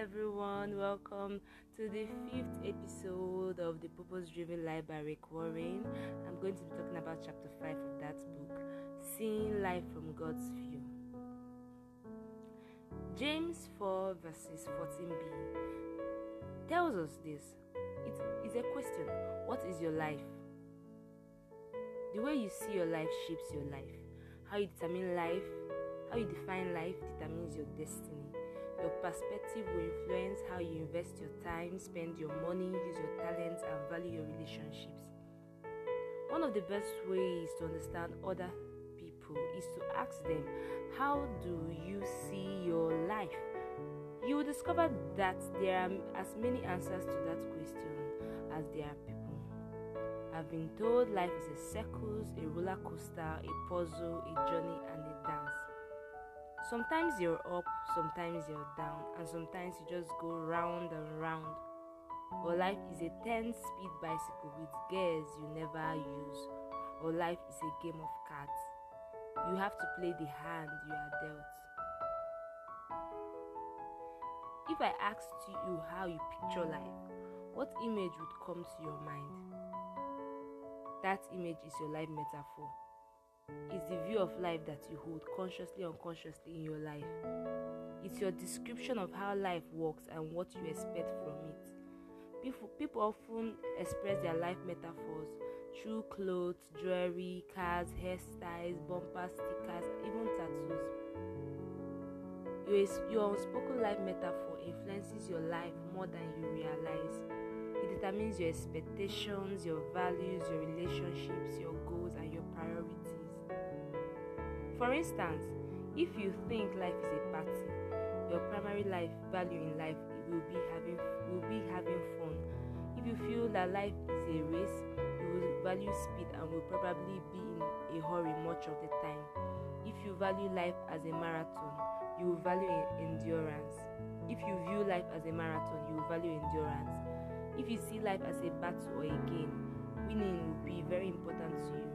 everyone. Welcome to the fifth episode of the Purpose Driven Life by Rick Warren. I'm going to be talking about chapter 5 of that book, Seeing Life from God's View. James 4, verses 14b tells us this it is a question What is your life? The way you see your life shapes your life. How you determine life, how you define life determines your destiny. Your perspective will influence how you invest your time, spend your money, use your talents, and value your relationships. One of the best ways to understand other people is to ask them, How do you see your life? You will discover that there are as many answers to that question as there are people. I've been told life is a circus, a roller coaster, a puzzle, a journey, and. Sometimes you're up, sometimes you're down, and sometimes you just go round and round. Or life is a 10 speed bicycle with gears you never use. Or life is a game of cards. You have to play the hand you are dealt. If I asked you how you picture life, what image would come to your mind? That image is your life metaphor is the view of life that you hold consciously or unconsciously in your life. It's your description of how life works and what you expect from it. People, often express their life metaphors through clothes, jewelry, cars, hairstyles, bumper stickers, even tattoos. Your unspoken life metaphor influences your life more than you realize. It determines your expectations, your values, your relationships, your For instance, if you think life is a party, your primary life value in life will be having will be having fun. If you feel that life is a race, you will value speed and will probably be in a hurry much of the time. If you value life as a marathon, you will value endurance. If you view life as a marathon, you will value endurance. If you see life as a battle or a game, winning will be very important to you.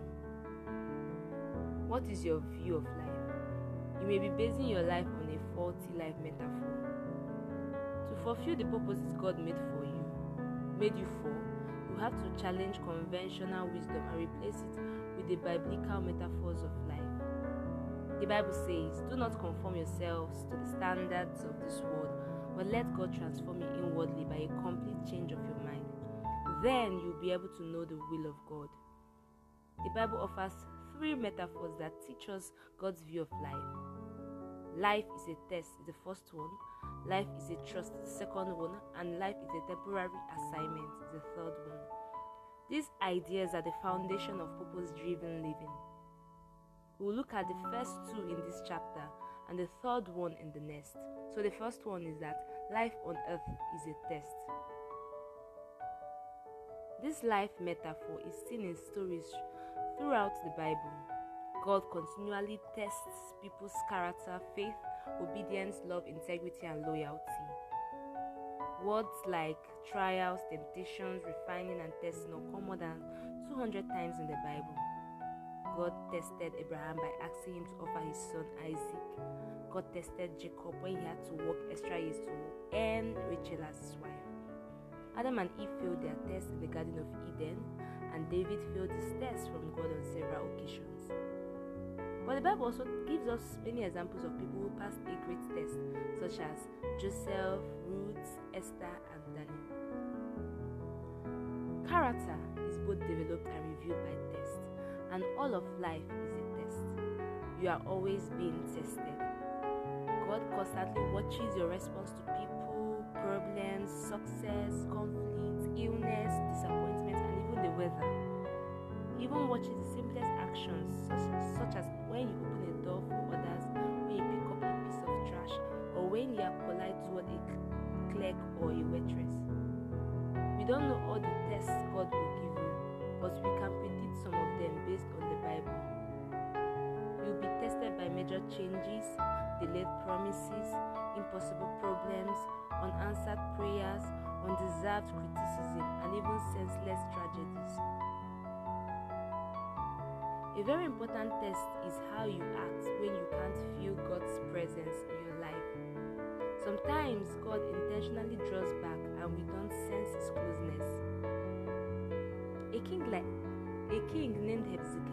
What is your view of life? You may be basing your life on a faulty life metaphor. To fulfill the purposes God made for you, made you for, you have to challenge conventional wisdom and replace it with the biblical metaphors of life. The Bible says, Do not conform yourselves to the standards of this world, but let God transform you inwardly by a complete change of your mind. Then you'll be able to know the will of God. The Bible offers three metaphors that teach us God's view of life. Life is a test, the first one. Life is a trust, the second one. And life is a temporary assignment, the third one. These ideas are the foundation of purpose driven living. We'll look at the first two in this chapter and the third one in the next. So, the first one is that life on earth is a test. This life metaphor is seen in stories Throughout the Bible, God continually tests people's character, faith, obedience, love, integrity, and loyalty. Words like trials, temptations, refining, and testing occur more than 200 times in the Bible. God tested Abraham by asking him to offer his son Isaac. God tested Jacob when he had to work extra years to earn Rachel as his wife. Adam and Eve failed their test in the Garden of Eden, and David failed his test from God on several occasions. But the Bible also gives us many examples of people who passed a great test, such as Joseph, Ruth, Esther, and Daniel. Character is both developed and reviewed by test, and all of life is a test. You are always being tested. God constantly watches your response to people, problems, success, conflict, illness, disappointment, and even the weather. He even watches the simplest actions, such, such as when you open a door for others, when you pick up a piece of trash, or when you are polite toward a clerk or a waitress. We don't know all the tests God will give you, but we can predict some of them based on the Bible. By major changes, delayed promises, impossible problems, unanswered prayers, undeserved criticism, and even senseless tragedies. A very important test is how you act when you can't feel God's presence in your life. Sometimes God intentionally draws back and we don't sense his closeness. A king like a king named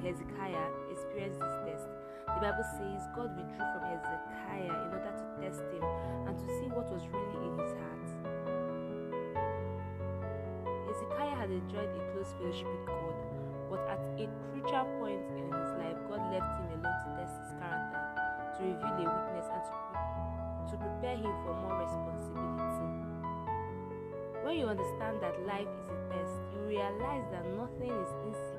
Hezekiah experienced this Bible says God withdrew from Hezekiah in order to test him and to see what was really in his heart. Hezekiah had enjoyed a close fellowship with God, but at a crucial point in his life, God left him alone to test his character, to reveal a weakness, and to, to prepare him for more responsibility. When you understand that life is a test, you realize that nothing is insignificant.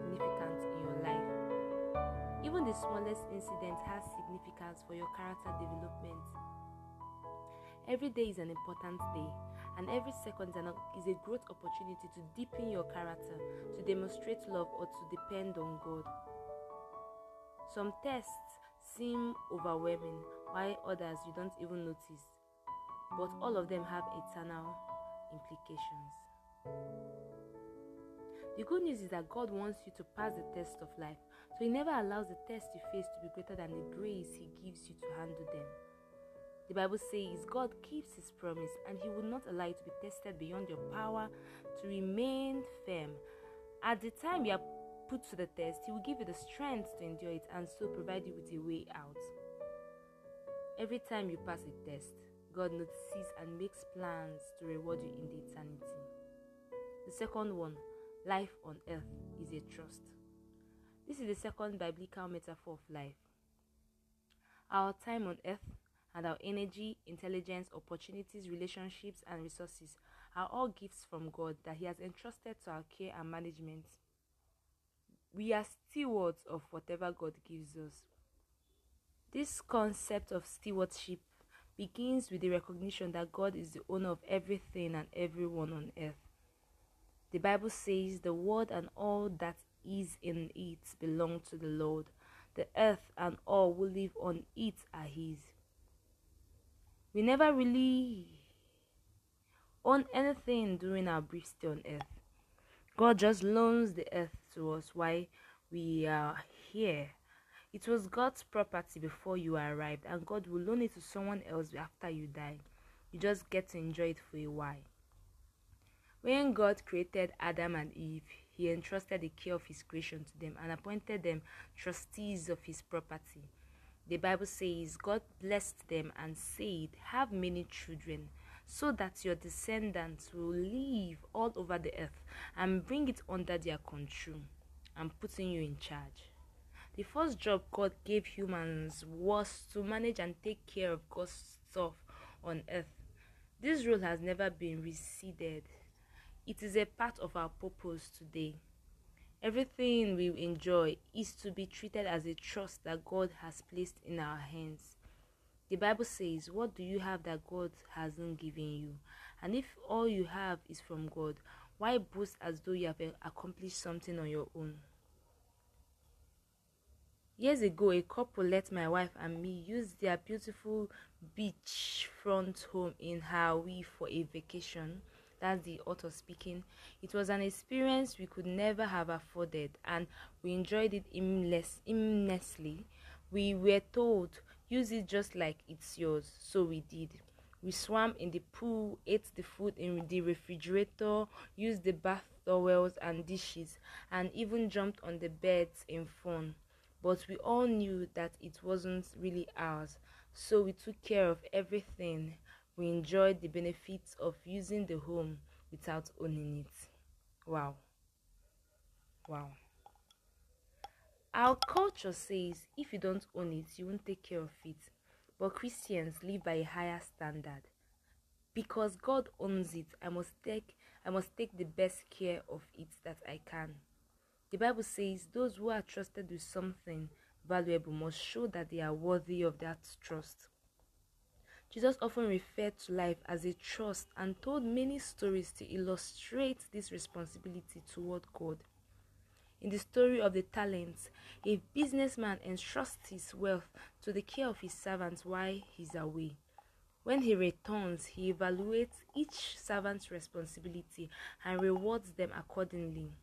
The smallest incident has significance for your character development. Every day is an important day, and every second is a great opportunity to deepen your character, to demonstrate love, or to depend on God. Some tests seem overwhelming, while others you don't even notice, but all of them have eternal implications. The good news is that God wants you to pass the test of life, so He never allows the test you face to be greater than the grace He gives you to handle them. The Bible says God keeps His promise and He will not allow you to be tested beyond your power to remain firm. At the time you are put to the test, He will give you the strength to endure it and so provide you with a way out. Every time you pass a test, God notices and makes plans to reward you in the eternity. The second one, life on earth, is a trust. This is the second biblical metaphor of life. Our time on earth and our energy, intelligence, opportunities, relationships, and resources are all gifts from God that He has entrusted to our care and management. We are stewards of whatever God gives us. This concept of stewardship begins with the recognition that God is the owner of everything and everyone on earth. The Bible says the world and all that is in it belong to the Lord. The earth and all who live on it are His. We never really own anything during our brief stay on earth. God just loans the earth to us while we are here it was God's property before you arrived, and God will loan it to someone else after you die. You just get to enjoy it for a while. When God created Adam and Eve, He entrusted the care of His creation to them and appointed them trustees of His property. The Bible says God blessed them and said, Have many children, so that your descendants will live all over the earth and bring it under their control. I'm putting you in charge. The first job God gave humans was to manage and take care of God's stuff on earth. This role has never been receded. It is a part of our purpose today. Everything we enjoy is to be treated as a trust that God has placed in our hands. The Bible says, What do you have that God hasn't given you? And if all you have is from God, why boast as though you have eh, accomplished something on your own? Years ago, a couple let my wife and me use their beautiful beachfront home in Hawaii for a vacation. That's the author speaking. It was an experience we could never have afforded, and we enjoyed it immensely. We were told, use it just like it's yours, so we did. We swam in the pool, ate the food in the refrigerator, used the bath towels and dishes, and even jumped on the beds in fun but we all knew that it wasn't really ours, so we took care of everything. We enjoyed the benefits of using the home without owning it. Wow. Wow. Our culture says if you don't own it, you won't take care of it. But Christians live by a higher standard. Because God owns it, I must take I must take the best care of it that I can. The Bible says those who are trusted with something valuable must show that they are worthy of that trust. Jesus often referred to life as a trust and told many stories to illustrate this responsibility toward God. In the story of the talents, a businessman entrusts his wealth to the care of his servants while he's away. When he returns, he evaluates each servant's responsibility and rewards them accordingly.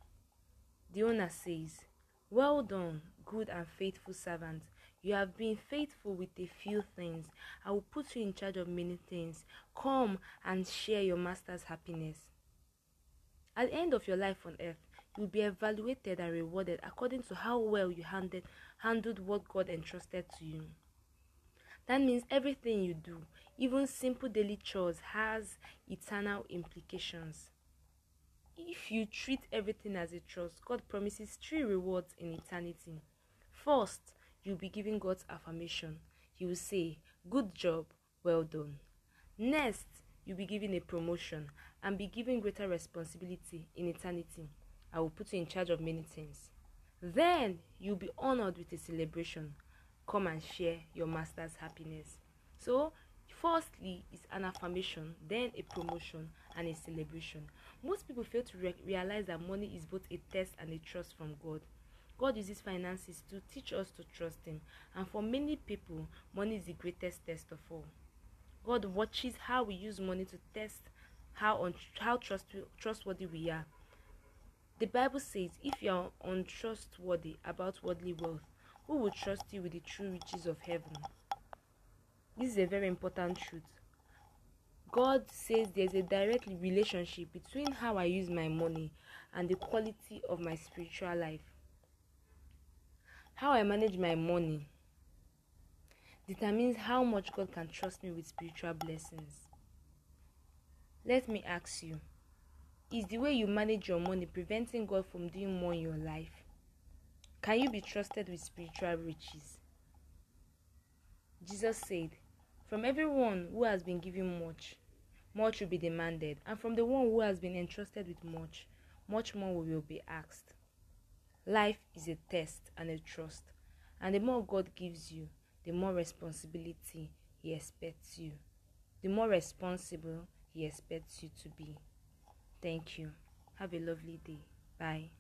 The owner says, Well done, good and faithful servant. You have been faithful with a few things. I will put you in charge of many things. Come and share your master's happiness. At the end of your life on earth, you will be evaluated and rewarded according to how well you handled, handled what God entrusted to you. That means everything you do, even simple daily chores, has eternal implications. If you treat everything as a trust, God promises three rewards in eternity. First, you'll be giving God's affirmation. He will say, Good job, well done. Next, you'll be given a promotion and be given greater responsibility in eternity. I will put you in charge of many things. Then you'll be honored with a celebration. Come and share your master's happiness. So, firstly, is an affirmation, then a promotion, and a celebration. Most people fail to re- realize that money is both a test and a trust from God. God uses finances to teach us to trust Him, and for many people, money is the greatest test of all. God watches how we use money to test how un- how trust- trustworthy we are. The Bible says, if you are untrustworthy about worldly wealth, who will trust you with the true riches of heaven? This is a very important truth. God says there's a direct relationship between how I use my money and the quality of my spiritual life. How I manage my money determines how much God can trust me with spiritual blessings. Let me ask you Is the way you manage your money preventing God from doing more in your life? Can you be trusted with spiritual riches? Jesus said, From everyone who has been given much, much will be demanded, and from the one who has been entrusted with much, much more will be asked. Life is a test and a trust, and the more God gives you, the more responsibility He expects you. The more responsible He expects you to be. Thank you. Have a lovely day. Bye.